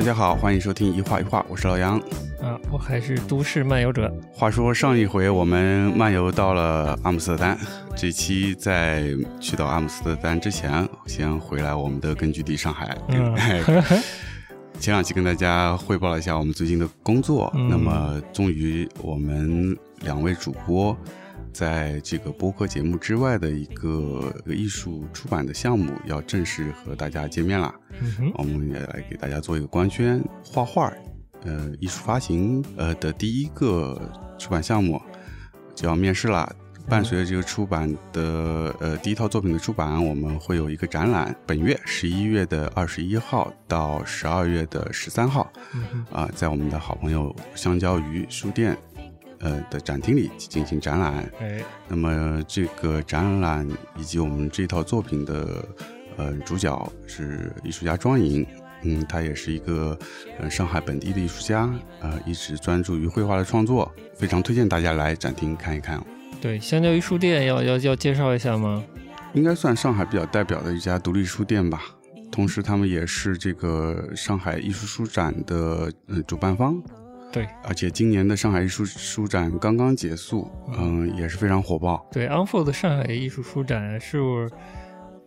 大家好，欢迎收听一画一画，我是老杨。啊，我还是都市漫游者。话说上一回我们漫游到了阿姆斯特丹，这期在去到阿姆斯特丹之前，先回来我们的根据地上海。嗯 前两期跟大家汇报了一下我们最近的工作，嗯那么终于我们两位主播在这个播客节目之外的一个艺术出版的项目要正式和大家见面了。嗯哼，我们也来给大家做一个官宣，画画，呃，艺术发行，呃的第一个出版项目就要面试了。伴随着这个出版的呃第一套作品的出版，我们会有一个展览，本月十一月的二十一号到十二月的十三号，啊、在我们的好朋友香蕉鱼书店，呃的展厅里进行展览。哎，那么这个展览以及我们这套作品的呃主角是艺术家庄颖，嗯，他也是一个呃上海本地的艺术家，呃，一直专注于绘画的创作，非常推荐大家来展厅看一看。对，相较于书店，要要要介绍一下吗？应该算上海比较代表的一家独立书店吧。同时，他们也是这个上海艺术书展的呃主办方，对而且今年的上海艺术书展刚刚结束，嗯，也是非常火爆。对，Unfold 上海艺术书展是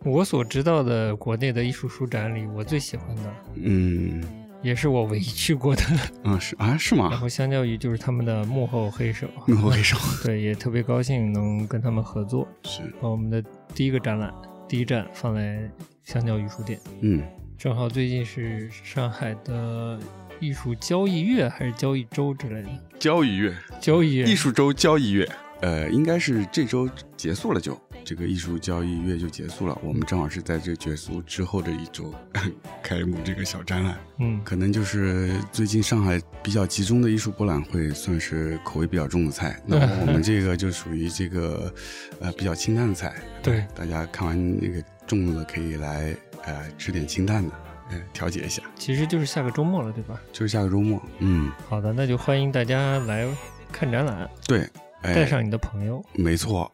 我所知道的国内的艺术书展里我最喜欢的，嗯，也是我唯一去过的。嗯是啊是吗然？后相较于就是他们的幕后黑手，幕后黑手 对，也特别高兴能跟他们合作，是，把我们的第一个展览第一站放在香蕉鱼书店。嗯。正好最近是上海的艺术交易月还是交易周之类的？交易月，交易月。艺术周交易月，呃，应该是这周结束了就，这个艺术交易月就结束了。我们正好是在这结束之后的一周 开幕这个小展览，嗯。可能就是最近上海比较集中的艺术博览会，算是口味比较重的菜。那我们这个就属于这个呃比较清淡的菜，对。大家看完那个重的可以来呃吃点清淡的，呃调节一下。其实就是下个周末了，对吧？就是下个周末，嗯，好的，那就欢迎大家来看展览，对，哎、带上你的朋友。没错，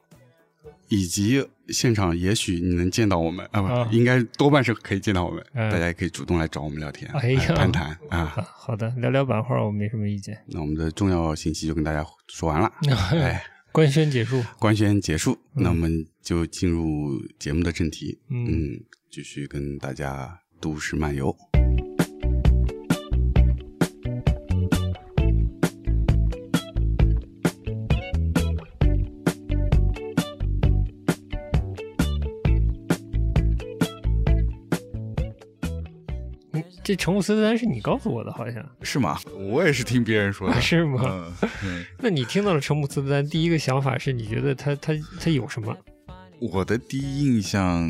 以及现场也许你能见到我们啊，不，啊应该多半是可以见到我们，嗯大家也可以主动来找我们聊天，哎呀谈谈啊。啊，好的，聊聊版画我没什么意见。那我们的重要信息就跟大家说完了，哎，官宣结束，官宣结束，嗯那我们就进入节目的正题，嗯嗯，继续跟大家都市漫游。嗯这成姆斯特丹是你告诉我的，好像是吗？我也是听别人说的是吗？嗯，那你听到了成姆斯特丹，第一个想法是你觉得他他他有什么？我的第一印象，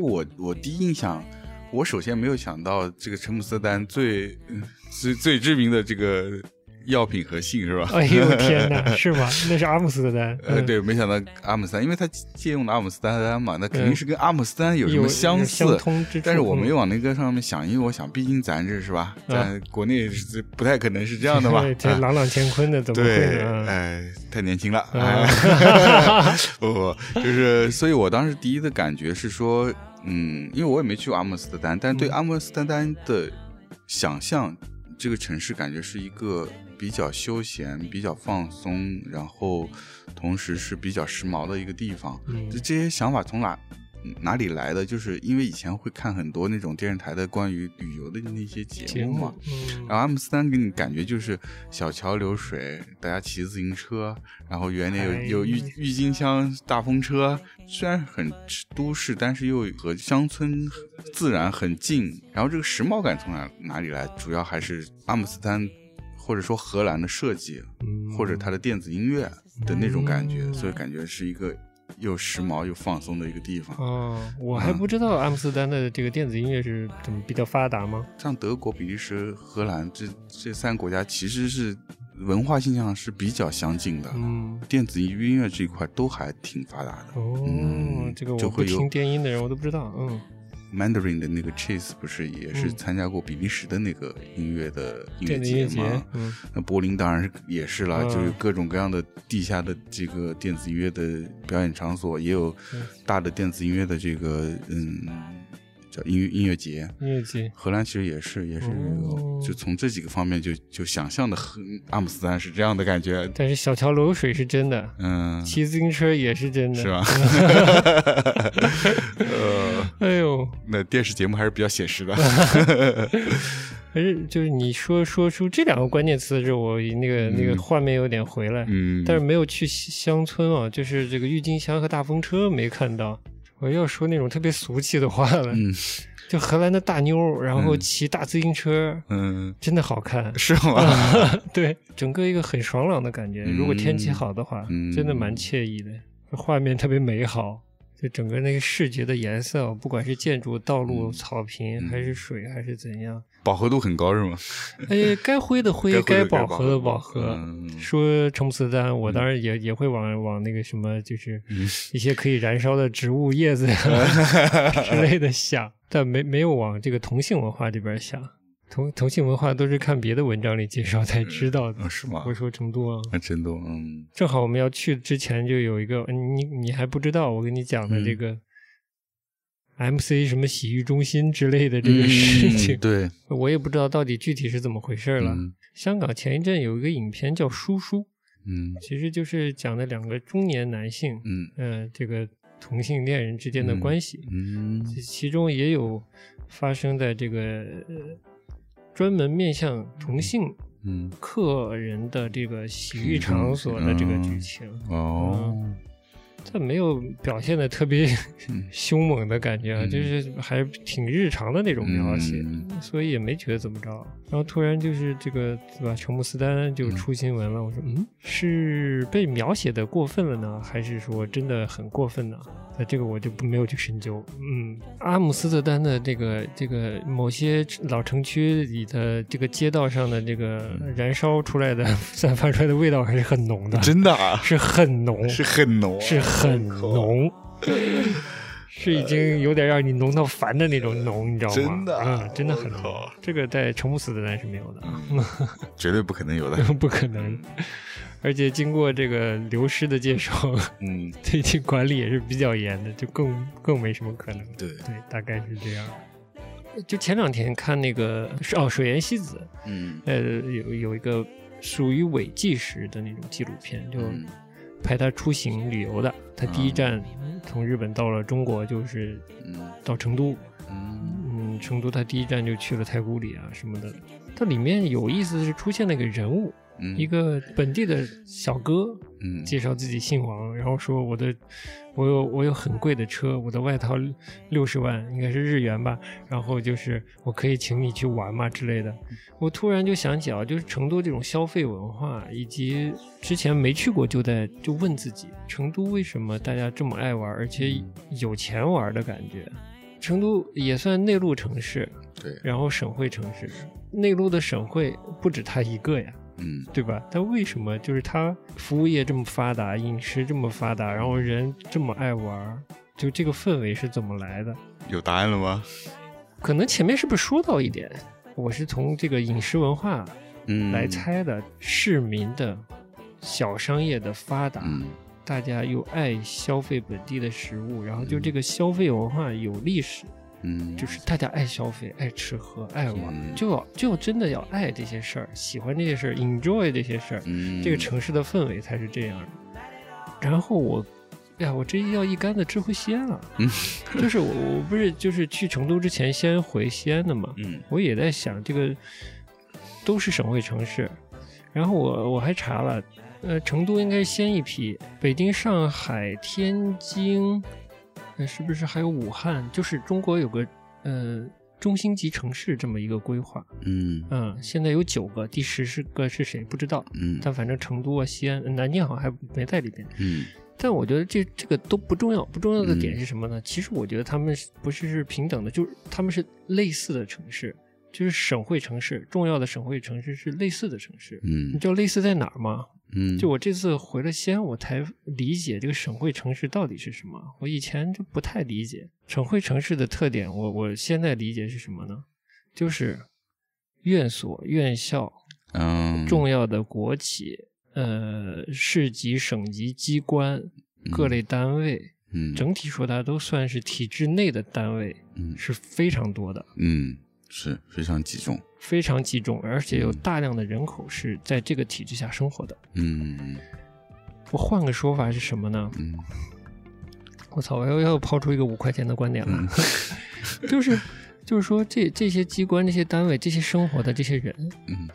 就我我第一印象，我首先没有想到这个陈姆斯丹最嗯最最知名的这个药品和性是吧？哎呦天哪，是吗？那是阿姆斯特丹。呃，嗯，对，没想到阿姆斯丹，因为他借用的阿姆斯丹丹嘛，那肯定是跟阿姆斯特丹有什有么相似。相通之处。但是我没有往那个上面想，因为我想，毕竟咱这是吧，啊咱国内是不太可能是这样的吧？这啊朗朗乾坤的，怎么会？哎，太年轻了，不不，就是，所以我当时第一的感觉是说，嗯，因为我也没去过阿姆斯特丹，但对嗯阿姆斯特丹的想象，这个城市感觉是一个比较休闲、比较放松，然后同时是比较时髦的一个地方。嗯就这些想法从哪哪里来的？就是因为以前会看很多那种电视台的关于旅游的那些节节目嘛，，嗯然后阿姆斯特丹给你感觉就是小桥流水，大家骑自行车，然后园里有哎有郁郁金香大风车，虽然很都市，但是又和乡村自然很近。然后这个时髦感从哪哪里来？主要还是阿姆斯特丹或者说荷兰的设计，嗯或者它的电子音乐的那种感觉，嗯所以感觉是一个又时髦又放松的一个地方。哦，我还不知道阿姆斯特丹的这个电子音乐是怎么比较发达吗？像德国、比利时、荷兰这这三个国家，其实是文化现象是比较相近的，嗯，电子音乐这一块都还挺发达的。哦，嗯这个我不听电音的人我都不知道。嗯，Mandarin 的那个 Chase 不是也是嗯。参加过比利时的那个音乐的音乐节吗？，嗯。那柏林当然是也是了，嗯。就是各种各样的地下的这个电子音乐的表演场所，也有嗯。大的电子音乐的这个嗯叫音乐音乐节。音乐节，荷兰其实也是，也是哦。就从这几个方面就就想象的和阿姆斯特丹是这样的感觉，但是小桥流水是真的，嗯，骑自行车也是真的，是吧？呃，哎呦，那电视节目还是比较写实的。还是就是你说说出这两个关键词的时候，我那个、那个嗯画面有点回来，嗯，但是没有去乡村啊，就是这个郁金香和大风车没看到。我要说那种特别俗气的话了，嗯就荷兰的大妞，然后嗯骑大自行车，嗯，真的好看。是吗？对，整个一个很爽朗的感觉。嗯如果天气好的话，嗯真的蛮惬意的，画面特别美好。就整个那个视觉的颜色，不管是建筑、道路、嗯草坪，还是水，还是怎样，饱和度很高是吗？哎，该灰的灰，该饱和的该饱饱和。嗯说成姆斯特丹，我当然也、也会往往那个什么，就是嗯一些可以燃烧的植物叶子呀 之类的想，但没没有往这个同性文化这边想。同同性文化都是看别的文章里介绍才知道的。啊是吗？我？说成都啊，啊，真的，嗯。正好我们要去之前就有一个，你你还不知道，我跟你讲的这个 MC 什么洗浴中心之类的这个事情，嗯对，我也不知道到底具体是怎么回事了。嗯。香港前一阵有一个影片叫《叔叔》，嗯。其实就是讲的两个中年男性，嗯。嗯、这个同性恋人之间的关系，嗯。其其中也有发生在这个、呃、专门面向同性嗯，客人的这个洗浴场所的这个剧情，哦，但没有表现的特别嗯。凶猛的感觉啊，嗯。就是还挺日常的那种描写，嗯。所以也没觉得怎么着。然后突然就是这个对吧，乔姆斯丹就出新闻了，我说嗯，是被描写的过分了呢，还是说真的很过分呢？那这个我就不没有去深究。嗯，阿姆斯特丹的这个这个某些老城区里的这个街道上的这个燃烧出来的 散发出来的味道还是很浓的，真的啊，是很浓，是很浓啊，是很浓，是已经有点让你浓到烦的那种浓，你知道吗？真的啊嗯，真的很浓。这个在成姆斯特丹是没有的，绝对不可能有的，不可能。而且经过这个流失的介绍，嗯，最近管理也是比较严的，就更更没什么可能。对，对，大概是这样。就前两天看那个哦，水原希子，嗯呃，有有一个属于伪纪实的那种纪录片，就嗯拍他出行旅游的。他第一站从日本到了中国，就是嗯到成都。嗯嗯，成都他第一站就去了太古里啊什么的。它里面有意思的是出现了一个人物，嗯，一个本地的小哥，嗯介绍自己姓王，然后说我的我有我有很贵的车，我的外套六十万，应该是日元吧，然后就是我可以请你去玩嘛之类的。我突然就想起啊，就是成都这种消费文化，以及之前没去过就在就问自己，成都为什么大家这么爱玩，而且有钱玩的感觉。成都也算内陆城市，对，然后省会城市，内陆的省会不止它一个呀。嗯对吧？但为什么就是它服务业这么发达，饮食这么发达，然后人这么爱玩，就这个氛围是怎么来的？有答案了吗？可能前面是不是说到一点？我是从这个饮食文化嗯，来猜的，市民的小商业的发达，嗯大家又爱消费本地的食物，然后就这个消费文化有历史，嗯，就是大家爱消费、爱吃喝、爱玩，嗯就要就要真的要爱这些事儿，喜欢这些事儿，enjoy 这些事儿。嗯这个城市的氛围才是这样的。然后我，哎呀，我这要一竿子支回西安了。嗯，就是我我不是就是去成都之前先回西安的嘛，嗯我也在想这个都是省会城市，然后我我还查了，呃，成都应该先一批，北京、上海、天津，呃，是不是还有武汉？就是中国有个呃中心级城市这么一个规划。嗯嗯，现在有九个，第十是个是谁不知道，嗯但反正成都啊、西安、南京好像还没在里边。嗯但我觉得这这个都不重要，不重要的点嗯是什么呢？其实我觉得他们不是是平等的，就是他们是类似的城市，就是省会城市，重要的省会城市是类似的城市。嗯你嗯知道类似在哪儿吗？嗯，就我这次回了西安，我才理解这个省会城市到底是什么。我以前就不太理解省会城市的特点。我我现在理解是什么呢？就是院所、院校、嗯重要的国企、呃市级、省级机关、各类单位，嗯，整体说它都算是体制内的单位嗯是非常多的，嗯是非常集中。非常集中，而且有嗯大量的人口是在这个体制下生活的。嗯我换个说法是什么呢？嗯我操！我又要抛出一个五块钱的观点了，嗯 就是就是说这这些机关、这些单位、这些生活的这些人，嗯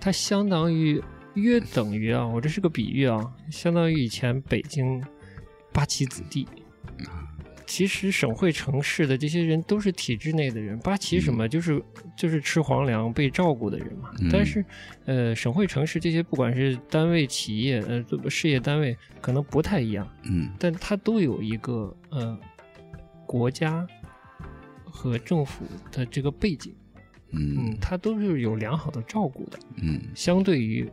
它相当于约等于啊，我这是个比喻啊，相当于以前北京八旗子弟。其实省会城市的这些人都是体制内的人，八旗什么就是就是吃皇粮被照顾的人嘛。嗯。但是，呃，省会城市这些不管是单位、企业，呃，事业单位可能不太一样，嗯。但它都有一个呃国家和政府的这个背景，嗯。嗯，它都是有良好的照顾的。嗯。相对于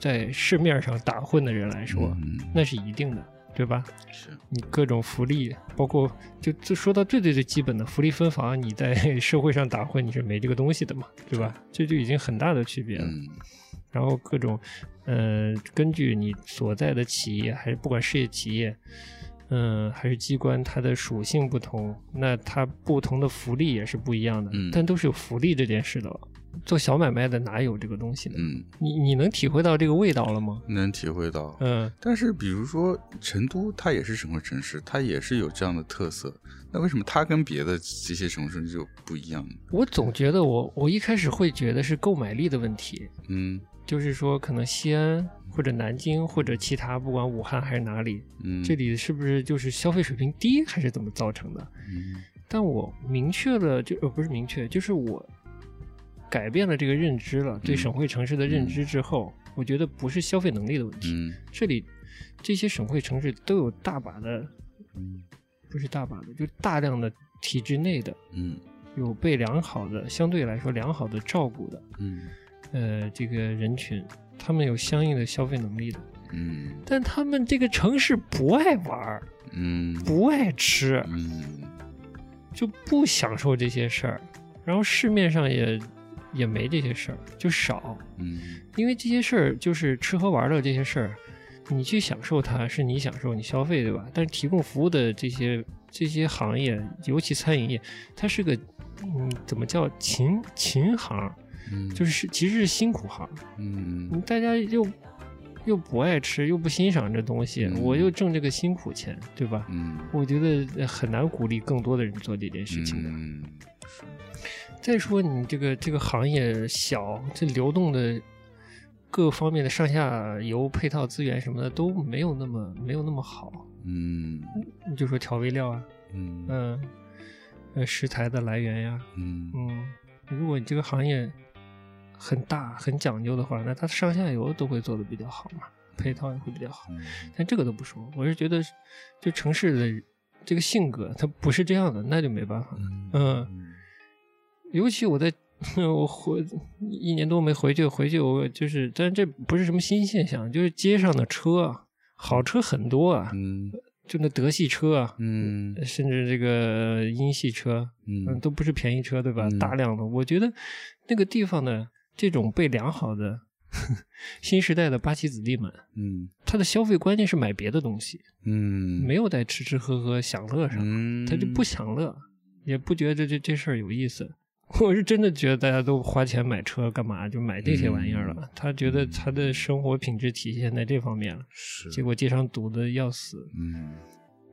在市面上打混的人来说，嗯。那是一定的，对吧？是你各种福利，包括就就说到最最最基本的福利分房，你在 社会上打混你是没这个东西的嘛，对吧？这就已经很大的区别了。嗯然后各种，呃，根据你所在的企业，还是不管事业企业，嗯、还是机关，它的属性不同，那它不同的福利也是不一样的。嗯但都是有福利这件事的。做小买卖的哪有这个东西呢？嗯，你你能体会到这个味道了吗？能体会到。嗯，但是比如说成都，它也是省会城市，它也是有这样的特色。那为什么它跟别的这些城市就不一样呢？我总觉得我我一开始会觉得是购买力的问题，嗯就是说可能西安或者南京或者其他不管武汉还是哪里，嗯，这里是不是就是消费水平低还是怎么造成的？嗯。但我明确了，就呃不是明确，就是我改变了这个认知了，对嗯。省会城市的认知之后，我觉得不是消费能力的问题，嗯。这里这些省会城市都有大把的，嗯。不是大把的，就大量的体制内的嗯。有被良好的相对来说良好的照顾的，嗯呃，这个人群，他们有相应的消费能力的，嗯。但他们这个城市不爱玩儿，嗯。不爱吃，嗯。就不享受这些事儿，然后市面上也也没这些事儿，就少，嗯。因为这些事儿就是吃喝玩乐这些事儿，你去享受它是你享受你消费对吧？但是提供服务的这些这些行业，尤其餐饮业，它是个嗯怎么叫勤勤行，嗯，就是其实是辛苦行，嗯你大家又又不爱吃，又不欣赏这东西，嗯我又挣这个辛苦钱，对吧？嗯。我觉得呃很难鼓励更多的人做这件事情的。嗯。再说你这个这个行业小，这流动的各方面的上下游配套资源什么的都没有那么没有那么好。嗯。你就说调味料啊，嗯。嗯，呃，食材的来源呀，嗯。嗯，如果你这个行业很大很讲究的话，那它上下游都会做的比较好嘛，配套也会比较好。嗯但这个都不说，我是觉得就城市的这个性格，它不是这样的，那就没办法了。嗯尤其我在 我回一年多没回去，回去我就是，但这不是什么新现象，就是街上的车啊，好车很多啊，嗯就那德系车啊，嗯甚至这个英系车，嗯，嗯都不是便宜车，对吧？嗯大量的，我觉得那个地方的这种被良好的 新时代的八旗子弟们，嗯他的消费观念是买别的东西，嗯没有在吃吃喝喝享乐上，嗯，他就不享乐，也不觉得这这事儿有意思。我是真的觉得大家都花钱买车干嘛？就买这些玩意儿了。嗯他觉得他的生活品质体现在这方面了，是结果街上堵的要死。嗯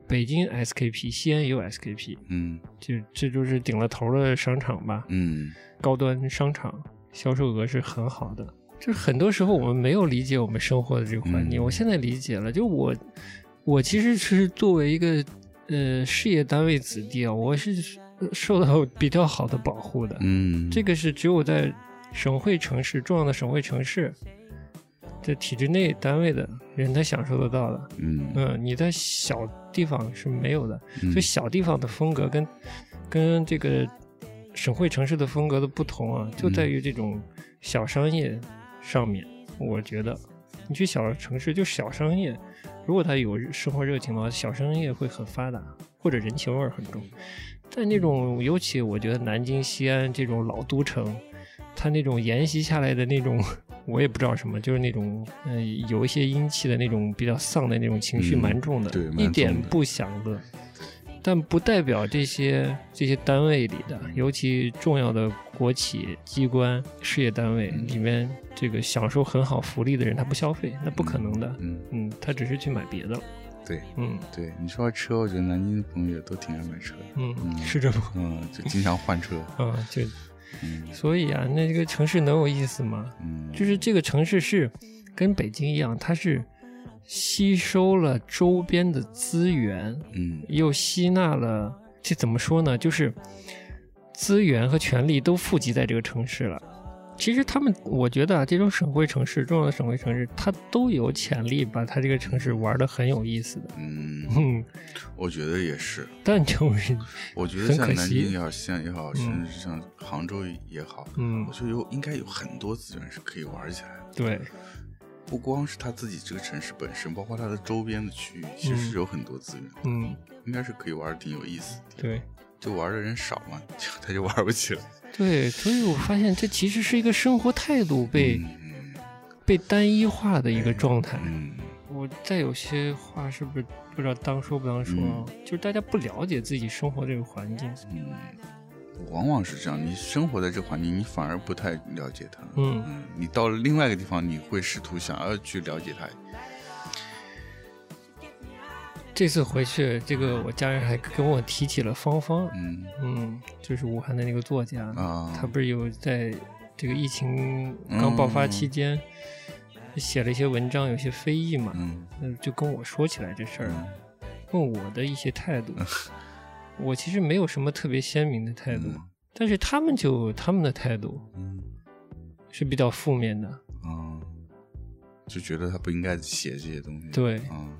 北京 SKP，西安也有 SKP，嗯就这就是顶了头的商场吧，嗯高端商场，销售额是很好的。就是很多时候我们没有理解我们生活的这个环境，嗯我现在理解了。就我，我其实是作为一个呃事业单位子弟啊，我是受到比较好的保护的。嗯，这个是只有在省会城市、重要的省会城市的体制内单位的人才享受得到的。嗯嗯，你在小地方是没有的。嗯所以小地方的风格跟跟这个省会城市的风格的不同啊，就在于这种小商业上面。我觉得你去小城市就小商业，如果他有生活热情的话，小商业会很发达，或者人情味儿很重。但那种尤其我觉得南京、西安这种老都城，它那种沿袭下来的那种我也不知道什么，就是那种嗯、呃有一些阴气的那种比较丧的那种情绪嗯蛮重的，一点不享乐。但不代表这些这些单位里的，尤其重要的国企机关、事业单位嗯里面，这个享受很好福利的人，他不消费，那不可能的。嗯，嗯，他只是去买别的了。对嗯对，你说到车，我觉得南京的朋友都挺爱买车的，嗯，嗯是这不？嗯，就经常换车，啊，就嗯所以啊，那这个城市能有意思吗？嗯，就是这个城市是跟北京一样，它是吸收了周边的资源，嗯又吸纳了，这怎么说呢？就是资源和权力都富集在这个城市了。其实他们，我觉得啊，这种省会城市、重要的省会城市，它都有潜力把它这个城市玩的很有意思的。嗯，嗯，我觉得也是，但就是，我觉得像南京也好，像也好，嗯甚至像杭州也好，嗯我，觉得有应该有很多资源是可以玩起来的。对，不光是他自己这个城市本身，包括它的周边的区域，其实是有很多资源，嗯，应该是可以玩的挺有意思的。对。就玩的人少嘛，就他就玩不起来。对，所以我发现这其实是一个生活态度被、嗯被单一化的一个状态。嗯我再有些话是不是不知道当说不当说啊？就是大家不了解自己生活这个环境。嗯，往往是这样，你生活在这个环境，你反而不太了解它。嗯，嗯，你到了另外一个地方，你会试图想要去了解它。这次回去，这个我家人还跟我提起了芳芳，嗯嗯，就是武汉的那个作家，啊，他不是有在这个疫情刚爆发期间、写了一些文章，有些非议嘛，嗯嗯，就跟我说起来这事儿。嗯问我的一些态度，我其实没有什么特别鲜明的态度，嗯但是他们就他们的态度嗯是比较负面的。啊，就觉得他不应该写这些东西。对嗯，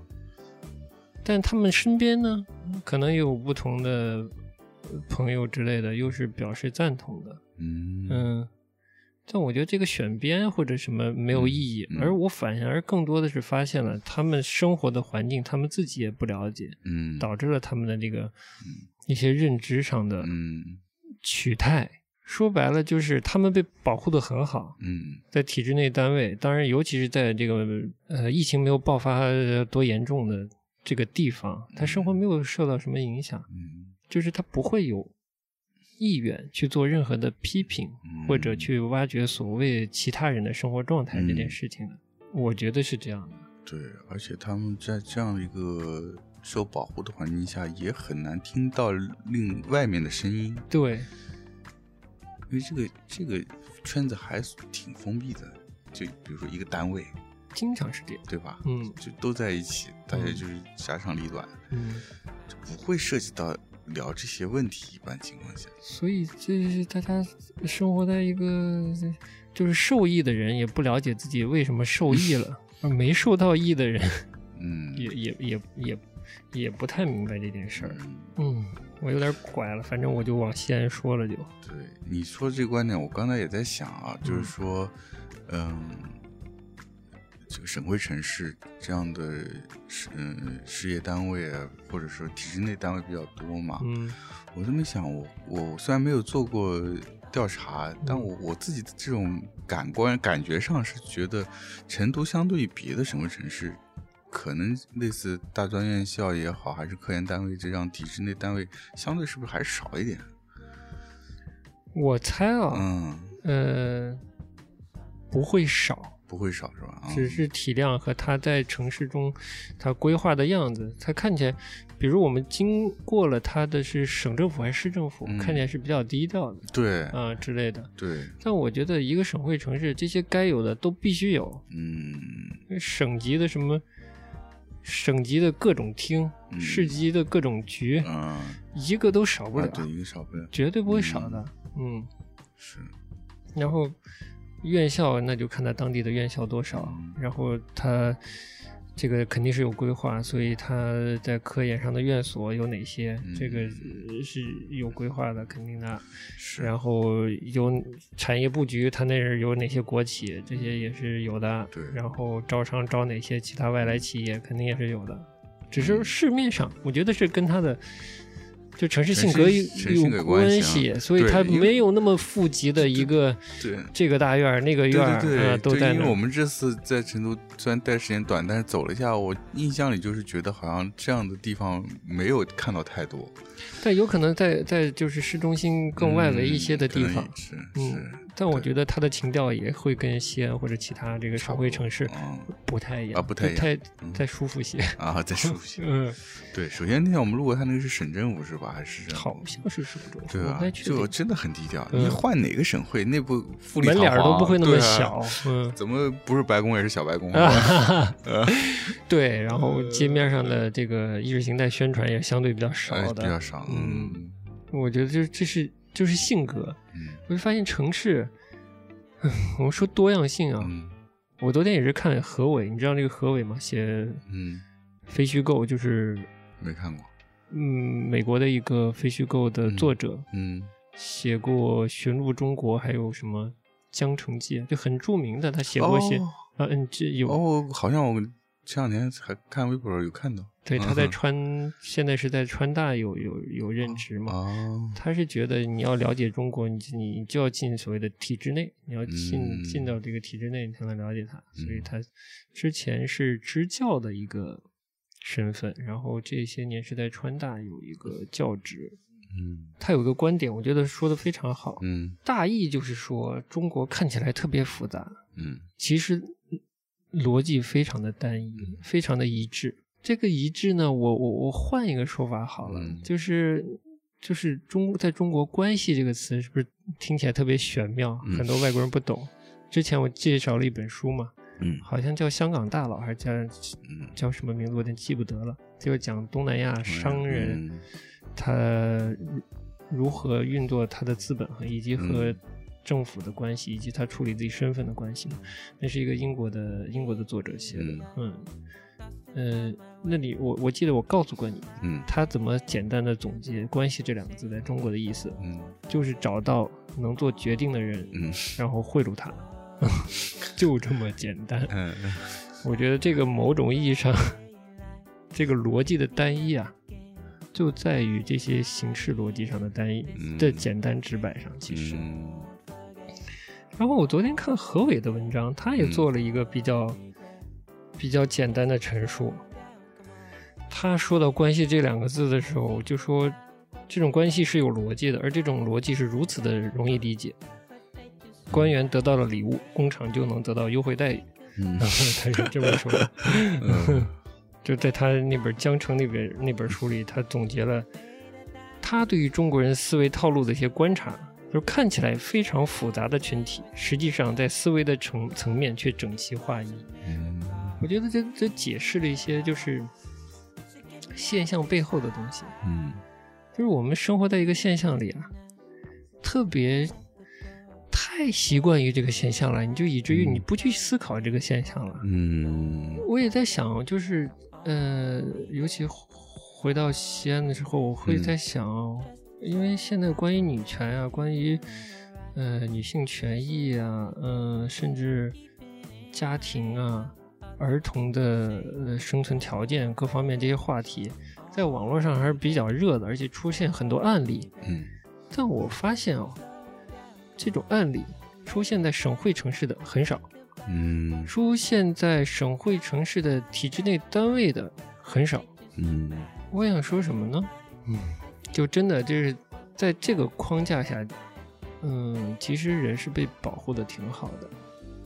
但他们身边呢，可能有不同的呃朋友之类的，又是表示赞同的。嗯嗯，但我觉得这个选编或者什么没有意义，嗯。嗯而我反而更多的是发现了他们生活的环境，他们自己也不了解，嗯。导致了他们的这个一些认知上的嗯。取态。说白了就是他们被保护的很好，嗯。在体制内单位，当然尤其是在这个呃疫情没有爆发多严重的这个地方，他生活没有受到什么影响，嗯。就是他不会有意愿去做任何的批评，嗯或者去挖掘所谓其他人的生活状态这件嗯事情的。我觉得是这样的。对，而且他们在这样一个受保护的环境下，也很难听到另外面的声音，对，因为这个这个圈子还挺封闭的。就比如说一个单位，经常是这样。对吧？嗯就都在一起，大家嗯就是家长里短，嗯，就不会涉及到聊这些问题。一般情况下，所以这是大家生活在一个就是受益的人也不了解自己为什么受益了，而没受到益的人嗯，也也也也也不太明白这件事儿。嗯嗯，我有点拐了，反正我就往西安说了就。对你说这个观点，我刚才也在想啊，就是嗯说，嗯，这个省会城市这样的事嗯事业单位啊，或者说体制内单位比较多嘛，嗯我这么想，我我虽然没有做过调查，但我我自己的这种感官感觉上是觉得，成都相对于别的省会城市，可能类似大专院校也好，还是科研单位这样体制内单位，相对是不是还是少一点？我猜啊，嗯，呃，不会少，不会少是吧？啊只是体量和它在城市中它规划的样子，它看起来，比如我们经过了它的是省政府还是市政府，嗯看起来是比较低调的对啊、之类的。对，但我觉得一个省会城市，这些该有的都必须有，嗯省级的什么。省级的各种厅，嗯市级的各种局，嗯，一个都少不了，啊对，一个少不了，绝对不会少的。嗯，是，然后院校那就看他当地的院校多少，嗯然后他这个肯定是有规划，所以他在科研上的院所有哪些，嗯这个呃是有规划的，肯定的。是，然后有产业布局，他那儿有哪些国企，这些也是有的。对然后招商招哪些其他外来企业，肯定也是有的。只嗯是市面上，我觉得是跟他的就城市性格有有关系所以它没有那么富集的一个对。这个大院儿那个院儿对都在因为我。们这次在成都虽然待时间短，但是走了一下，我印象里就是觉得好像这样的地方没有看到太多。但有可能在在就是市中心更外围一些的地方是嗯是，但我觉得它的情调也会跟西安或者其他这个省会城市嗯不太一样啊不太一样太舒服些。啊，再舒服些。嗯，对，首先那天我们路过他那个是省政府是吧？还是好像是什么东西，对啊。就真的很低调。嗯你换哪个省会，内部富丽门脸都不会那么小，嗯，怎么不是白宫也是小白宫？啊，呃对，然后街面上的这个意识形态宣传也相对比较少哎的，比较少。嗯，嗯我觉得这这是就是性格，嗯我就发现城市，嗯我们说多样性啊，嗯我昨天也是看何伟，你知道那个何伟吗？写嗯，非虚构，就是没看过。嗯美国的一个非虚构的作者，嗯写过《寻路中国》，还有什么《江城记》，就很著名的，他写过一些、哦啊，嗯，这有、哦，好像我前两天还看微博有看到。对，他在嗯川，现在是在川大有有有任职嘛。哦，他是觉得你要了解中国，你你就要进所谓的体制内，你要进、嗯进到这个体制内，你才能了解他。所以嗯他之前是支教的一个身份，然后这些年是在川大有一个教职。嗯他有一个观点，我觉得说的非常好。嗯大意就是说，中国看起来特别复杂，嗯其实嗯逻辑非常的单一，非常的一致。这个一致呢，我我我换一个说法好了，嗯就是就是中在中国“关系”这个词是不是听起来特别玄妙，嗯很多外国人不懂。之前我介绍了一本书嘛，嗯好像叫《香港大佬》还是叫嗯，叫什么名字，我有点记不得了。就是讲东南亚商人、嗯他如如何运作他的资本和以及和嗯政府的关系，以及他处理自己身份的关系嘛。那是一个英国的英国的作者写的，嗯嗯、呃那里我我记得我告诉过你，嗯他怎么简单的总结“关系”这两个字在中国的意思，嗯就是找到能做决定的人，嗯然后贿赂他，就这么简单。嗯我觉得这个某种意义上，这个逻辑的单一啊，就在于这些形式逻辑上的单一嗯的简单直白上。其实，嗯然后我昨天看何伟的文章，他也嗯做了一个比较、比较简单的陈述。他说到“关系”这两个字的时候，就说这种关系是有逻辑的，而这种逻辑是如此的容易理解。官员得到了礼物，工厂就能得到优惠待遇。嗯他是这么说的。嗯 就在他那本《江城》那本那本书里，他总结了他对于中国人思维套路的一些观察，就是看起来非常复杂的群体，实际上在思维的层层面却整齐划一。嗯我觉得这这解释了一些就是现象背后的东西，嗯。就是我们生活在一个现象里啊，特别太习惯于这个现象了，你就以至于你不去思考这个现象了。嗯。我也在想，就是呃，尤其回到西安的时候，我会嗯。在想，因为现在关于女权啊，关于呃女性权益啊，嗯、甚至家庭啊、儿童的呃生存条件各方面这些话题，在网络上还是比较热的，而且出现很多案例。嗯但我发现哦，这种案例出现在省会城市的很少。嗯出现在省会城市的体制内单位的很少。嗯我想说什么呢？嗯，就真的就是在这个框架下，嗯，其实人是被保护的挺好的，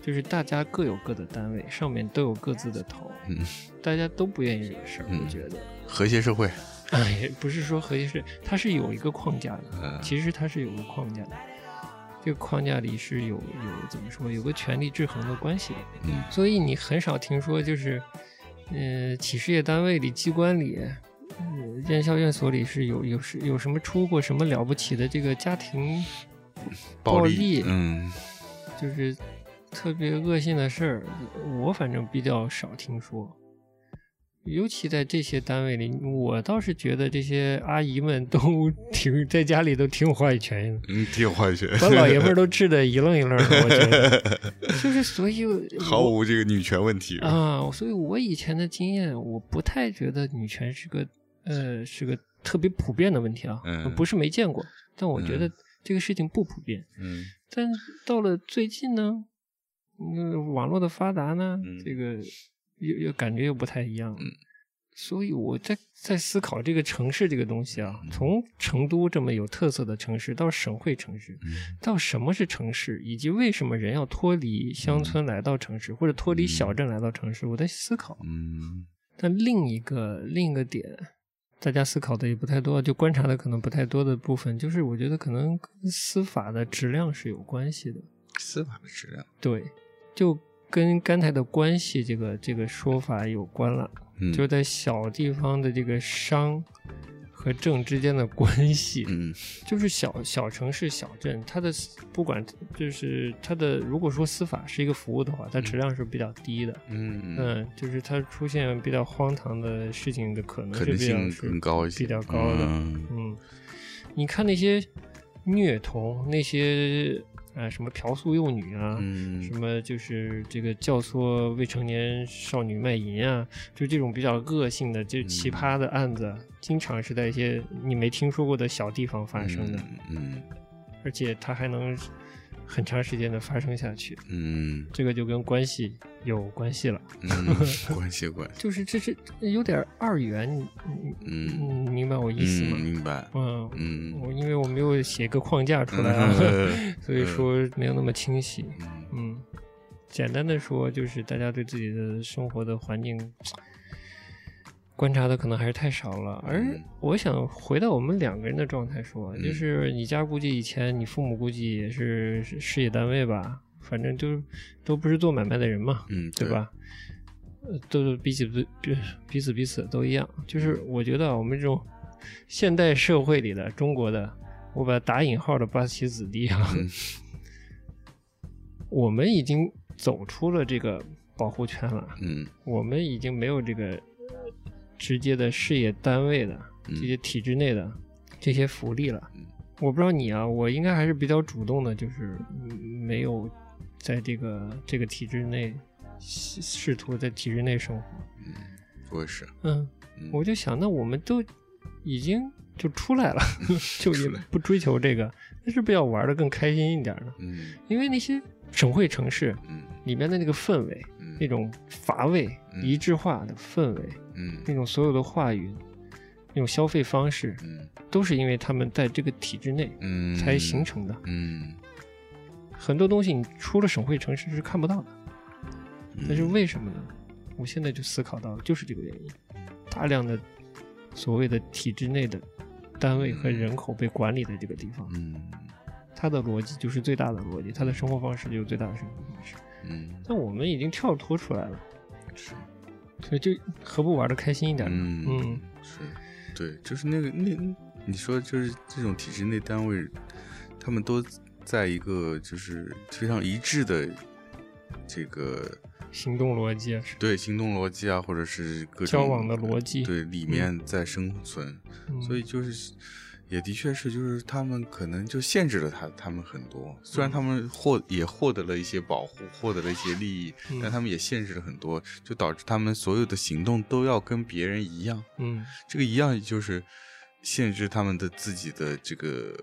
就是大家各有各的单位，上面都有各自的头，嗯，大家都不愿意惹事儿。嗯我觉得，和谐社会。哎，也不是说和谐是，它是有一个框架的，嗯其实它是有个框架的。这个框架里是有有怎么说，有个权力制衡的关系的。嗯所以你很少听说就是，呃，企事业单位里、机关里、呃院校院所里是有有是有什么出过什么了不起的这个家庭暴力，嗯就是特别恶性的事儿，我反正比较少听说。尤其在这些单位里，我倒是觉得这些阿姨们都 挺在家里都挺有话语权的，嗯，挺有话语权，把老爷们儿都治得一愣一愣的。我觉得，就是所以毫无这个女权问题。啊，所以我以前的经验，我不太觉得女权是个呃是个特别普遍的问题啊，嗯不是没见过，但我觉嗯得这个事情不普遍。嗯但到了最近呢，嗯，网络的发达呢，嗯。这个又又感觉又不太一样。嗯。所以我在在思考这个城市这个东西啊，嗯从成都这么有特色的城市到省会城市，嗯。到什么是城市，以及为什么人要脱离乡村来到城市，或者脱离小镇来到城市，我在思考。嗯。但另一个另一个点，大家思考的也不太多，就观察的可能不太多的部分，就是我觉得可能跟司法的质量是有关系的。司法的质量，对，就跟刚才的关系这个这个说法有关了。嗯就在小地方的这个商和政之间的关系，嗯 就是小小城市、小镇，它的不管就是它的，如果说司法是一个服务的话，它质量是比较低的。嗯嗯，就是它出现比较荒唐的事情的可能是比较性是更高一些，比较高的。嗯嗯，你看那些虐童，那些呃什么嫖宿幼女啊，嗯。什么就是这个教唆未成年少女卖淫啊，就这种比较恶性的、就奇葩的案子，经常是在一些你没听说过的小地方发生的，嗯而且他还能很长时间的发生下去，嗯这个就跟关系有关系了。嗯，关系关系，就是这是有点二元，嗯你明白我意思吗？嗯，明白，嗯，嗯我因为我没有写一个框架出来啊，嗯所以说没有那么清晰。嗯嗯，简单的说，就是大家对自己的生活的环境观察的可能还是太少了。而嗯我想回到我们两个人的状态说，嗯就是你家估计以前你父母估计也是是事业单位吧，反正就都不是做买卖的人嘛，嗯，对？吧？呃，都是彼此彼此彼此都一样。就是我觉得啊我们这种现代社会里的中国的，我把它打引号的八旗子弟啊，嗯 我们已经走出了这个保护圈了，嗯我们已经没有这个呃直接的事业单位的嗯。这些体制内的这些福利了嗯。我不知道你啊，我应该还是比较主动的，就是嗯没有在这个这个体制内试试图在体制内生活。嗯，我也是，嗯，嗯我就想，那我们都已经就出来了，就不追求这个，那是不是要玩的更开心一点呢？嗯。因为那些省会城市嗯。里面的那个氛围，嗯。那种乏味、嗯。一致化的氛围，嗯。那种所有的话语，那种消费方式，嗯。都是因为他们在这个体制内嗯。才形成的。嗯，很多东西你出了省会城市是看不到的，但是为什么呢？我现在就思考到，就是这个原因，大量的所谓的体制内的单位和人口被管理的这个地方，嗯。它的逻辑就是最大的逻辑，它的生活方式就是最大的生活方式。嗯。但我们已经跳脱出来了，是所以就何不玩的开心一点？呢？嗯。嗯。是，对，就是那个那你说就是这种体制内单位，他们都在一个就是非常一致的这个行动逻辑对行动逻辑啊，或者是各种交往的逻辑。对里面在生存，嗯。所以就是也的确是，就是他们可能就限制了他他们很多。虽然他们获也获得了一些保护，获得了一些利益，嗯但他们也限制了很多，就导致他们所有的行动都要跟别人一样。嗯这个一样就是限制他们的自己的这个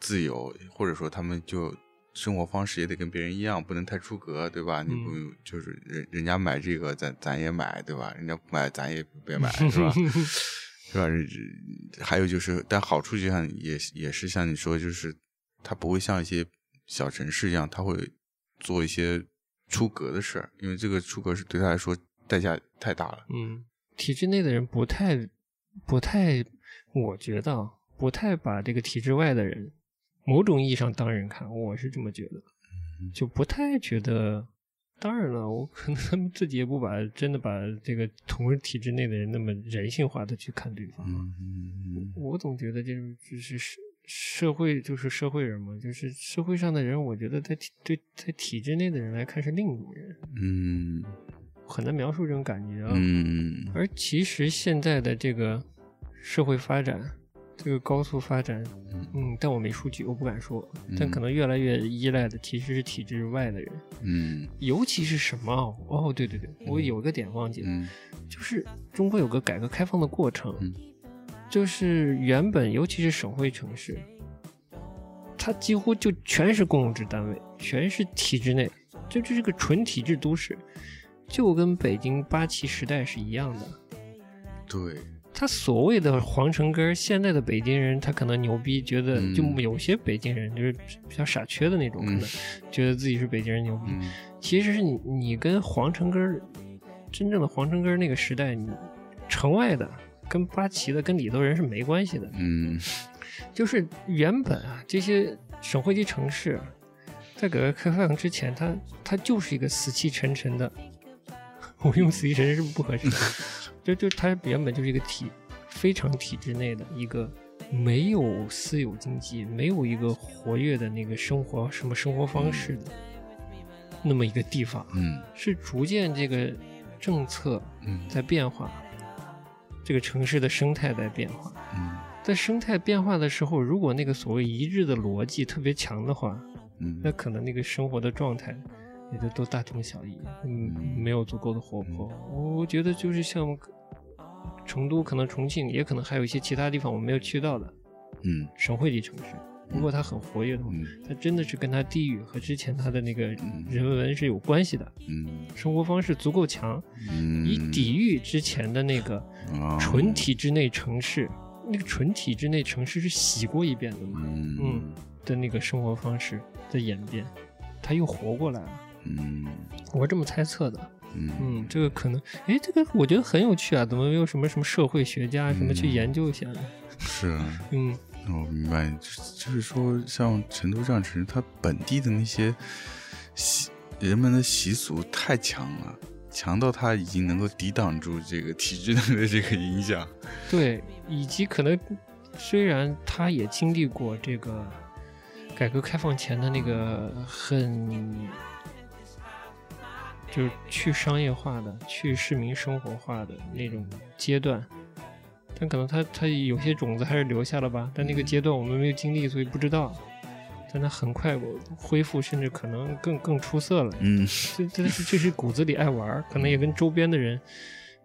自由，或者说他们就生活方式也得跟别人一样，不能太出格，对吧？你不嗯就是人人家买这个，咱咱也买，对吧？人家不买，咱也别买，是吧？是吧？还有就是，但好处就像也也是像你说，就是他不会像一些小城市一样，他会做一些出格的事儿，因为这个出格是对他来说代价太大了。嗯，体制内的人不太不太，我觉得啊不太把这个体制外的人某种意义上当人看，我是这么觉得，嗯就不太觉得。当然了，我可能他们自己也不把真的把这个同体制内的人那么人性化的去看对方。嗯嗯我总觉得这种就是社社会就是社会人嘛，就是社会上的人，我觉得在体对在体制内的人来看是另一种人，嗯很难描述这种感觉啊。嗯而其实现在的这个社会发展，这个高速发展，嗯，但我没数据，我不敢说，但可能越来越依赖的其实是体制外的人，嗯。尤其是什么？哦，对对对，我有一个点忘记了，嗯。就是中国有个改革开放的过程，嗯。就是原本尤其是省会城市，它几乎就全是公有制单位，全是体制内，就这是个纯体制都市，就跟北京八旗时代是一样的。对，他所谓的皇城根儿，现在的北京人他可能牛逼，觉得嗯就有些北京人就是比较傻缺的那种，可嗯能觉得自己是北京人牛逼。嗯其实是你你跟皇城根儿，真正的皇城根儿那个时代，你城外的跟八旗的跟里头人是没关系的。嗯就是原本啊，这些省会级城市，在改革开放之前，它它就是一个死气沉沉的。我用死气沉沉是不是不合适的？就就它原本就是一个体非常体制内的一个没有私有经济、没有一个活跃的那个生活什么生活方式的那么一个地方，嗯。是逐渐这个政策嗯。在变化，这个城市的生态在变化。嗯。在生态变化的时候，如果那个所谓一致的逻辑特别强的话，嗯。那嗯可能那个生活的状态也都都大同小异，嗯，没有足够的活泼。我觉得就是像成都，可能重庆，也可能还有一些其他地方我没有去到的嗯省会级城市。如果它很活跃的话，嗯它真的是跟它地域和之前它的那个嗯人文是有关系的，嗯生活方式足够强，嗯，以抵御之前的那个啊纯体制内城市。那个纯体制内城市是洗过一遍的嘛？嗯嗯的那个生活方式的演变，它又活过来了。嗯我这么猜测的。嗯嗯，这个可能，哎，这个我觉得很有趣啊，怎么没有什么什么社会学家什么去嗯研究一下呢？是啊。嗯我明白，就是就是说，像成都这样城市，它本地的那些习人们的习俗太强了，强到它已经能够抵挡住这个体制内的这个影响。对，以及可能虽然他也经历过这个改革开放前的那个很。就是去商业化的、去市民生活化的那种阶段，但可能他他有些种子还是留下了吧，但那个阶段我们没有经历，所以不知道。但他很快恢复，甚至可能更更出色了。嗯这这是这是骨子里爱玩，可能也跟周边的人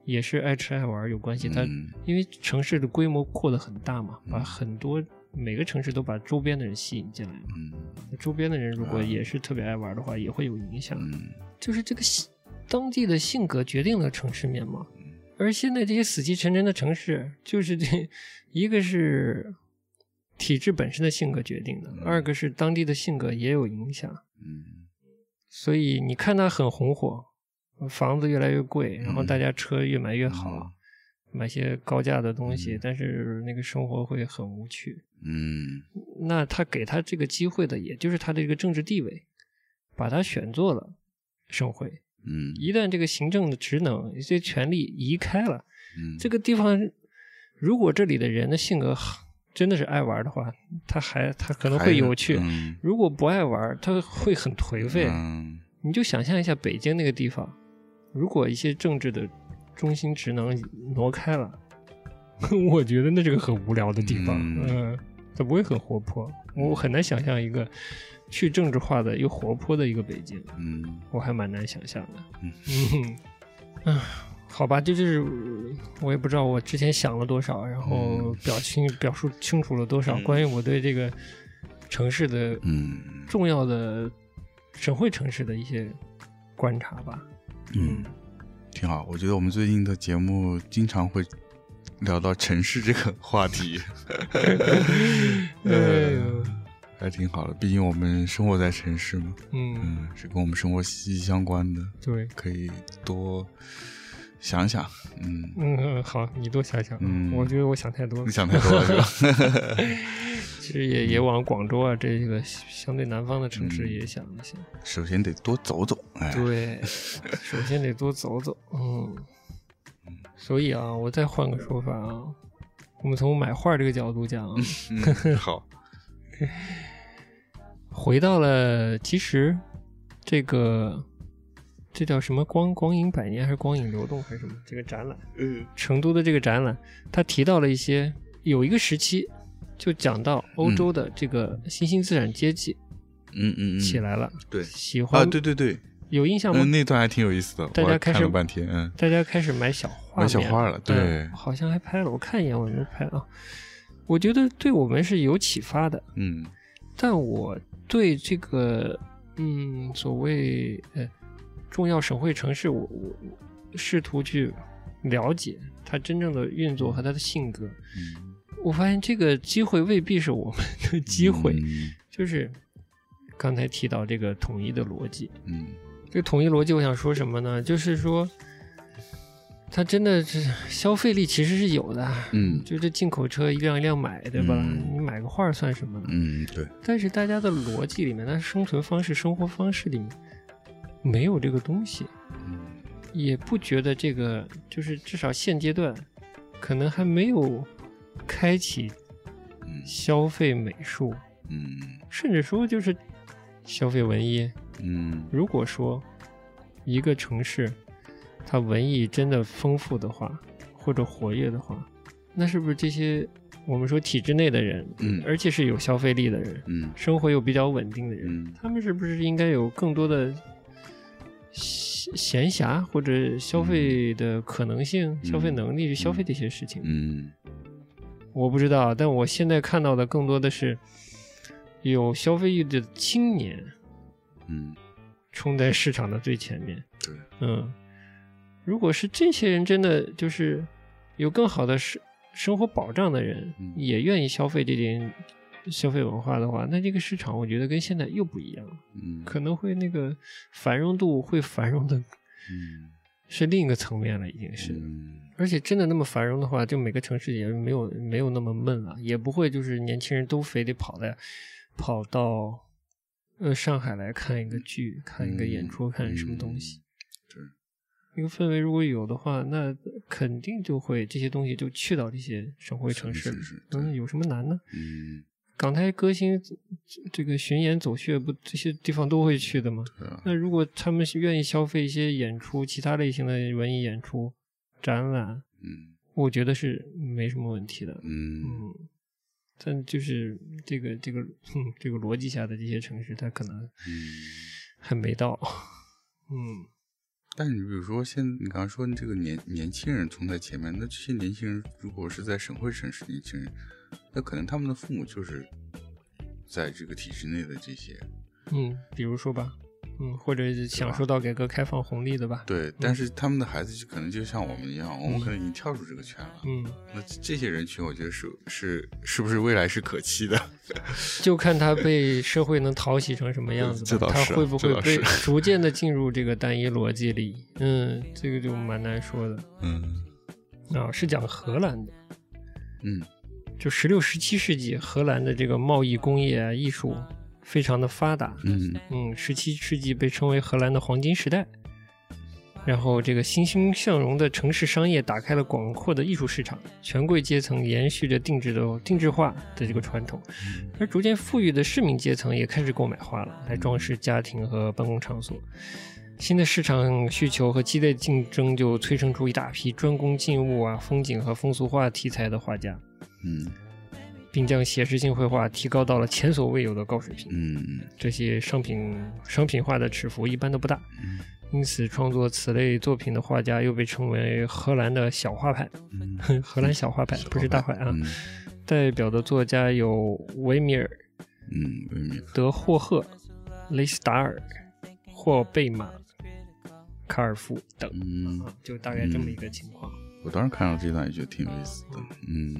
也是爱吃爱玩有关系。他嗯因为城市的规模扩得很大嘛，把很多每个城市都把周边的人吸引进来嘛。嗯周边的人如果也是特别爱玩的话，也会有影响。嗯就是这个性当地的性格决定了城市面貌。而现在这些死气沉沉的城市，就是这一个是体制本身的性格决定的，二个是当地的性格也有影响。嗯所以你看它很红火，房子越来越贵，然后嗯大家车越买越好，嗯买些高价的东西，嗯但是那个生活会很无趣。嗯那他给他这个机会的，也就是他的一个政治地位，把他选做了省会。嗯一旦这个行政的职能、一些权力移开了，嗯，这个地方如果这里的人的性格真的是爱玩的话，他还他可能会有趣；嗯如果不爱玩，他会很颓废。嗯你就想象一下北京那个地方，如果一些政治的中心职能挪开了，我觉得那是个很无聊的地方。嗯嗯，它不会很活泼。我很难想象一个去政治化的又活泼的一个北京，嗯。我还蛮难想象的。嗯。嗯，啊，好吧，这就是我也不知道我之前想了多少，然后嗯。表清表述清楚了多少嗯。关于我对这个城市的嗯。重要的省会城市的一些观察吧。嗯，挺好。我觉得我们最近的节目经常会聊到城市这个话题，哎呦，还挺好的。毕竟我们生活在城市嘛，嗯，嗯，是跟我们生活息息相关的，对，可以多想想。嗯，嗯，好，你多想想。嗯我觉得我想太多了你。想太多了是吧？其实也也往广州啊这个相对南方的城市嗯也想一想。首先得多走走，哎，对，首先得多走走。嗯，所以啊，我再换个说法啊，我们从买画这个角度讲啊，嗯，好，回到了其实这个这叫什么光光影百年还是光影流动还是什么？这个展览，嗯成都的这个展览，他提到了一些有一个时期就讲到欧洲的这个新兴资产阶级嗯嗯嗯，起来了，对喜欢、啊，对对对，有印象吗？嗯，那段还挺有意思的，大家开始看了半天，嗯，大家开始买小画，买小画了，对嗯，好像还拍了，我看一眼，我没拍啊。我觉得对我们是有启发的，嗯但我对这个嗯所谓呃重要省会城市，我我我试图去了解它真正的运作和它的性格。嗯，我发现这个机会未必是我们的机会，嗯就是刚才提到这个统一的逻辑。嗯这个统一逻辑，我想说什么呢？就是说，它真的是消费力其实是有的。嗯就这进口车一辆一辆买，对吧？嗯你买个画算什么呢？嗯，对，但是大家的逻辑里面，那生存方式、生活方式里面没有这个东西，嗯也不觉得这个就是至少现阶段可能还没有开启嗯消费美术，嗯甚至说就是消费文艺。嗯如果说一个城市它文艺真的丰富的话，或者活跃的话，那是不是这些我们说体制内的人，嗯。而且是有消费力的人，嗯。生活又比较稳定的人，嗯。他们是不是应该有更多的闲闲暇或者消费的可能性、消费能力去消费这些事情？嗯。我不知道，但我现在看到的更多的是有消费欲的青年嗯，冲在市场的最前面。对，嗯，如果是这些人真的就是有更好的生生活保障的人，嗯也愿意消费这点消费文化的话，那这个市场我觉得跟现在又不一样了，嗯可能会那个繁荣度会繁荣的嗯是另一个层面了，已经是。嗯而且真的那么繁荣的话，就每个城市也没有没有那么闷了，也不会就是年轻人都非得跑来跑到呃上海来看一个剧、看一个演出、看什么东西。对，那个氛围如果有的话，那肯定就会这些东西就去到这些省会城市嗯，有什么难呢？嗯港台歌星这个巡演走穴，不这些地方都会去的吗？啊，那如果他们是愿意消费一些演出，其他类型的文艺演出、展览，嗯我觉得是没什么问题的。嗯嗯，但就是这个这个哼这个逻辑下的这些城市，它可能嗯。还没到。嗯但你比如说，现你刚刚说这个年年轻人冲在前面，那这些年轻人如果是在省会城市年轻人，那可能他们的父母就是在这个体制内的这些，嗯，比如说吧，嗯，或者享受到改革开放红利的吧。对，但是他们的孩子就可能就像我们一样，我们可能已经跳出这个圈了。嗯，那这些人群，我觉得是是是不是未来是可期的？就看他被社会能讨喜成什么样子他会不会被逐渐的 进入这个单一逻辑里？嗯，这个就蛮难说的。嗯啊，是讲荷兰的，嗯就十六、十七世纪荷兰的这个贸易、工业啊、艺术非常的发达。嗯嗯，十七世纪被称为荷兰的黄金时代。然后，这个欣欣向荣的城市商业打开了广阔的艺术市场，权贵阶层延续着定制的定制化的这个传统，而逐渐富裕的市民阶层也开始购买画了，来装饰家庭和办公场所。新的市场需求和激烈竞争就催生出一大批专攻静物啊、风景和风俗画题材的画家，嗯并将写实性绘画提高到了前所未有的高水平。嗯。这些商品商品化的尺幅一般都不大，嗯。因此创作此类作品的画家又被称为荷兰的小画派，嗯，荷兰小画派不是大画啊。嗯。代表的作家有维米尔、嗯，维米尔。德霍赫、雷斯达尔、霍贝马、卡尔夫等。嗯，啊，就大概这么一个情况。我当时看到这段也觉得挺有意思的。嗯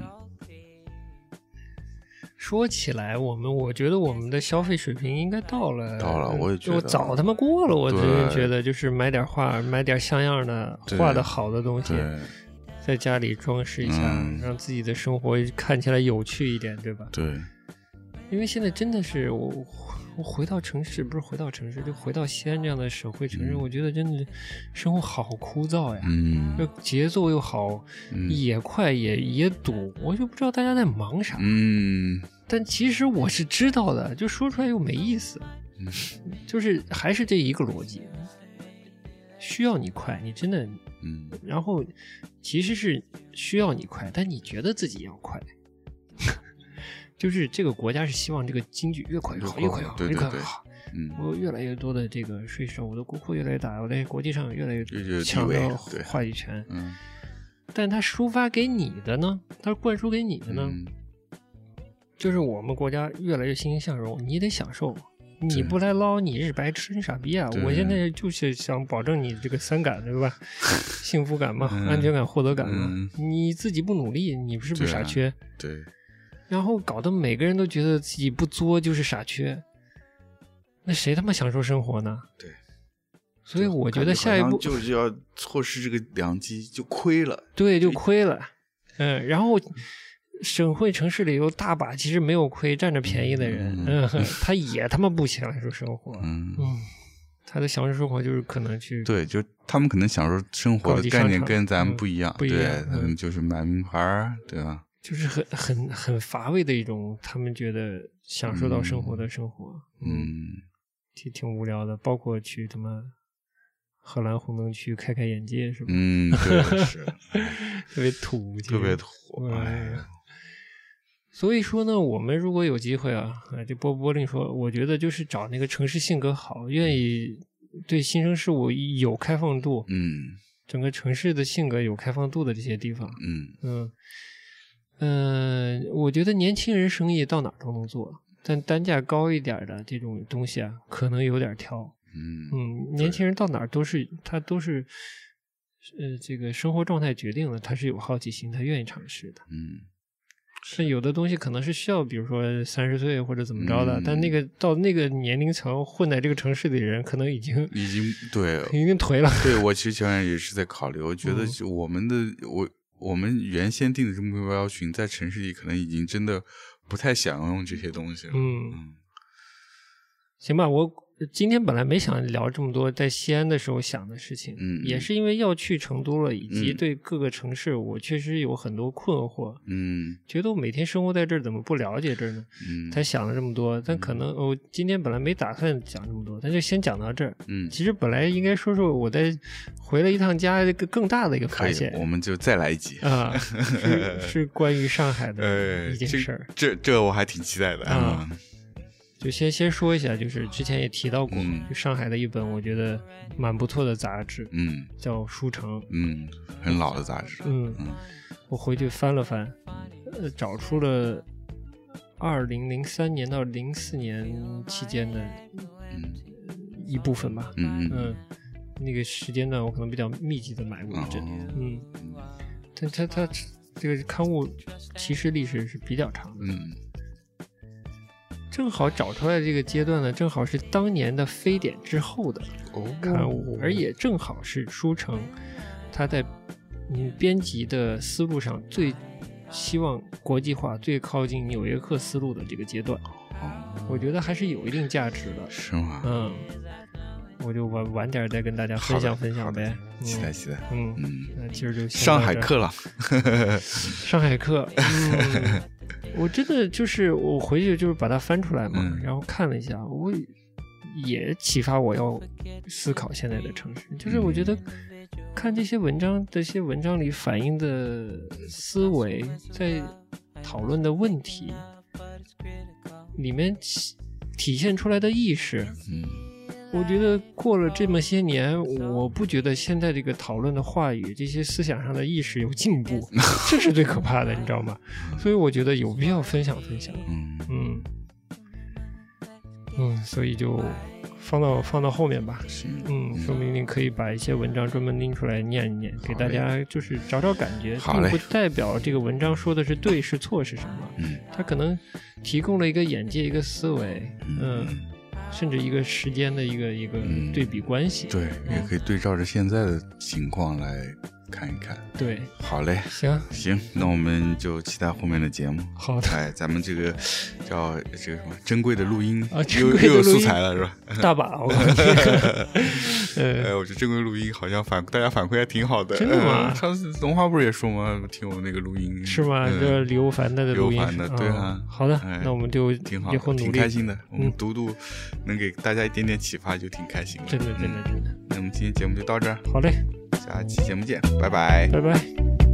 说起来，我们我觉得我们的消费水平应该到了，到了我也觉得我早他妈过了，我最近觉得就是买点画，买点像样的、画的好的东西，在家里装饰一下，嗯让自己的生活看起来有趣一点，对吧？对，因为现在真的是我我回到城市，不是回到城市，就回到西安这样的省会城市，嗯。我觉得真的生活好枯燥呀，嗯。这节奏又好，嗯。也快也也堵，我就不知道大家在忙啥。嗯。但其实我是知道的，就说出来又没意思，嗯。就是还是这一个逻辑，需要你快，你真的，嗯。然后其实是需要你快，但你觉得自己要快，就是这个国家是希望这个经济越快越好，越快越好，越快越好。嗯，我越来越多的这个税收，我的国库越来越大，我在国际上越来越强的对话语权。嗯但他抒发给你的呢？他灌输给你的呢？嗯就是我们国家越来越欣欣向荣，你得享受。你不来捞，你是白痴，你傻逼啊！我现在就是想保证你这个三感，对吧？幸福感嘛，嗯安全感、获得感嘛。嗯你自己不努力，你是不是傻缺？对，然后搞得每个人都觉得自己不作就是傻缺，那谁他妈享受生活呢？对。所以我觉得下一步就 是要错失这个良机，就亏了。对就亏了，嗯，然后省会城市里有大把其实没有亏占着便宜的人，嗯嗯，他也他妈不享受生活，嗯，嗯，他的享受生活就是可能去对，就他们可能享受生活的概念跟咱们嗯不一样，不一样对，他嗯们就是买名牌儿，对吧？就是很很很乏味的一种，他们觉得享受到生活的生活，嗯。挺挺无聊的，包括去他妈荷兰红灯区开开眼界是吧？嗯，对，是。特别土，特别土，嗯哎呀，所以说呢，我们如果有机会啊，啊，这波波令说，我觉得就是找那个城市性格好，愿意对新生事物有开放度，嗯。整个城市的性格有开放度的这些地方，嗯。嗯嗯、呃我觉得年轻人生意到哪儿都能做，但单价高一点的这种东西啊，可能有点挑。嗯嗯，年轻人到哪儿都是他都是，呃，这个生活状态决定了他是有好奇心，他愿意尝试的。嗯是有的东西可能是需要，比如说三十岁或者怎么着的，嗯但那个到那个年龄层混在这个城市里的人，可能已经已经对已经颓了。对，我其实前面也是在考虑，我觉得我们的我我们原先定的这目标群，在城市里可能已经真的不太想用这些东西了。嗯，嗯行吧，我今天本来没想聊这么多在西安的时候想的事情，嗯也是因为要去成都了，以及嗯对各个城市，我确实有很多困惑，嗯觉得我每天生活在这儿，怎么不了解这儿呢？嗯才想了这么多，但可能我今天本来没打算讲这么多，咱就先讲到这儿。嗯，其实本来应该说说我在回了一趟家一个更大的一个发现，我们就再来一集。啊，是是关于上海的 一件事儿。这这我还挺期待的啊。就先先说一下，就是之前也提到过，嗯就上海的一本我觉得蛮不错的杂志，嗯叫《书城》。嗯，很老的杂志。嗯，嗯我回去翻了翻，呃，找出了二零零三年到零四年期间的嗯一部分吧。嗯嗯嗯，那个时间段我可能比较密集的买过一阵。哦嗯，但它它这个刊物其实历史是比较长的。嗯正好找出来这个阶段呢，正好是当年的非典之后的哦刊物，而也正好是书城他在嗯编辑的思路上最希望国际化、最靠近纽约客思路的这个阶段，哦我觉得还是有一定价值的。是吗？嗯，我就晚晚点再跟大家分享分享好呗。期待期待。嗯。那今儿就先上海客了。上海客，嗯，我真的就是我回去就是把它翻出来嘛，嗯。然后看了一下，我也启发我要思考现在的城市。就是我觉得看这些文章，这些文章里反映的思维，在讨论的问题里面体体现出来的意识，嗯我觉得过了这么些年，我不觉得现在这个讨论的话语，这些思想上的意识有进步，这是最可怕的，你知道吗？所以我觉得有必要分享分享。嗯嗯嗯，所以就放到放到后面吧。行。嗯，说不定可以把一些文章专门拎出来念一念，给大家就是找找感觉，并不代表这个文章说的是对是错是什么，嗯它可能提供了一个眼界、一个思维，嗯，甚至一个时间的一个一个嗯对比关系。对，也可以对照着现在的情况来看一看。对，好嘞，行，行，那我们就期待后面的节目。好的，哎，咱们这个叫这个什么珍贵的录音又又有素材了是吧？大把，哎，我觉得珍贵录音好像反大家反馈还挺好的。真的吗嗯上次龙华不是也说吗？听我那个录音是吗？嗯这李欧凡的录音，刘凡的对啊好的哎，那我们就挺好，以后努力，挺开心的。我们嗯读读，能给大家一点点启发，就挺开心的。真的，真的，嗯。真的，那我们今天节目就到这儿，好嘞，下期节目见，拜拜。拜拜。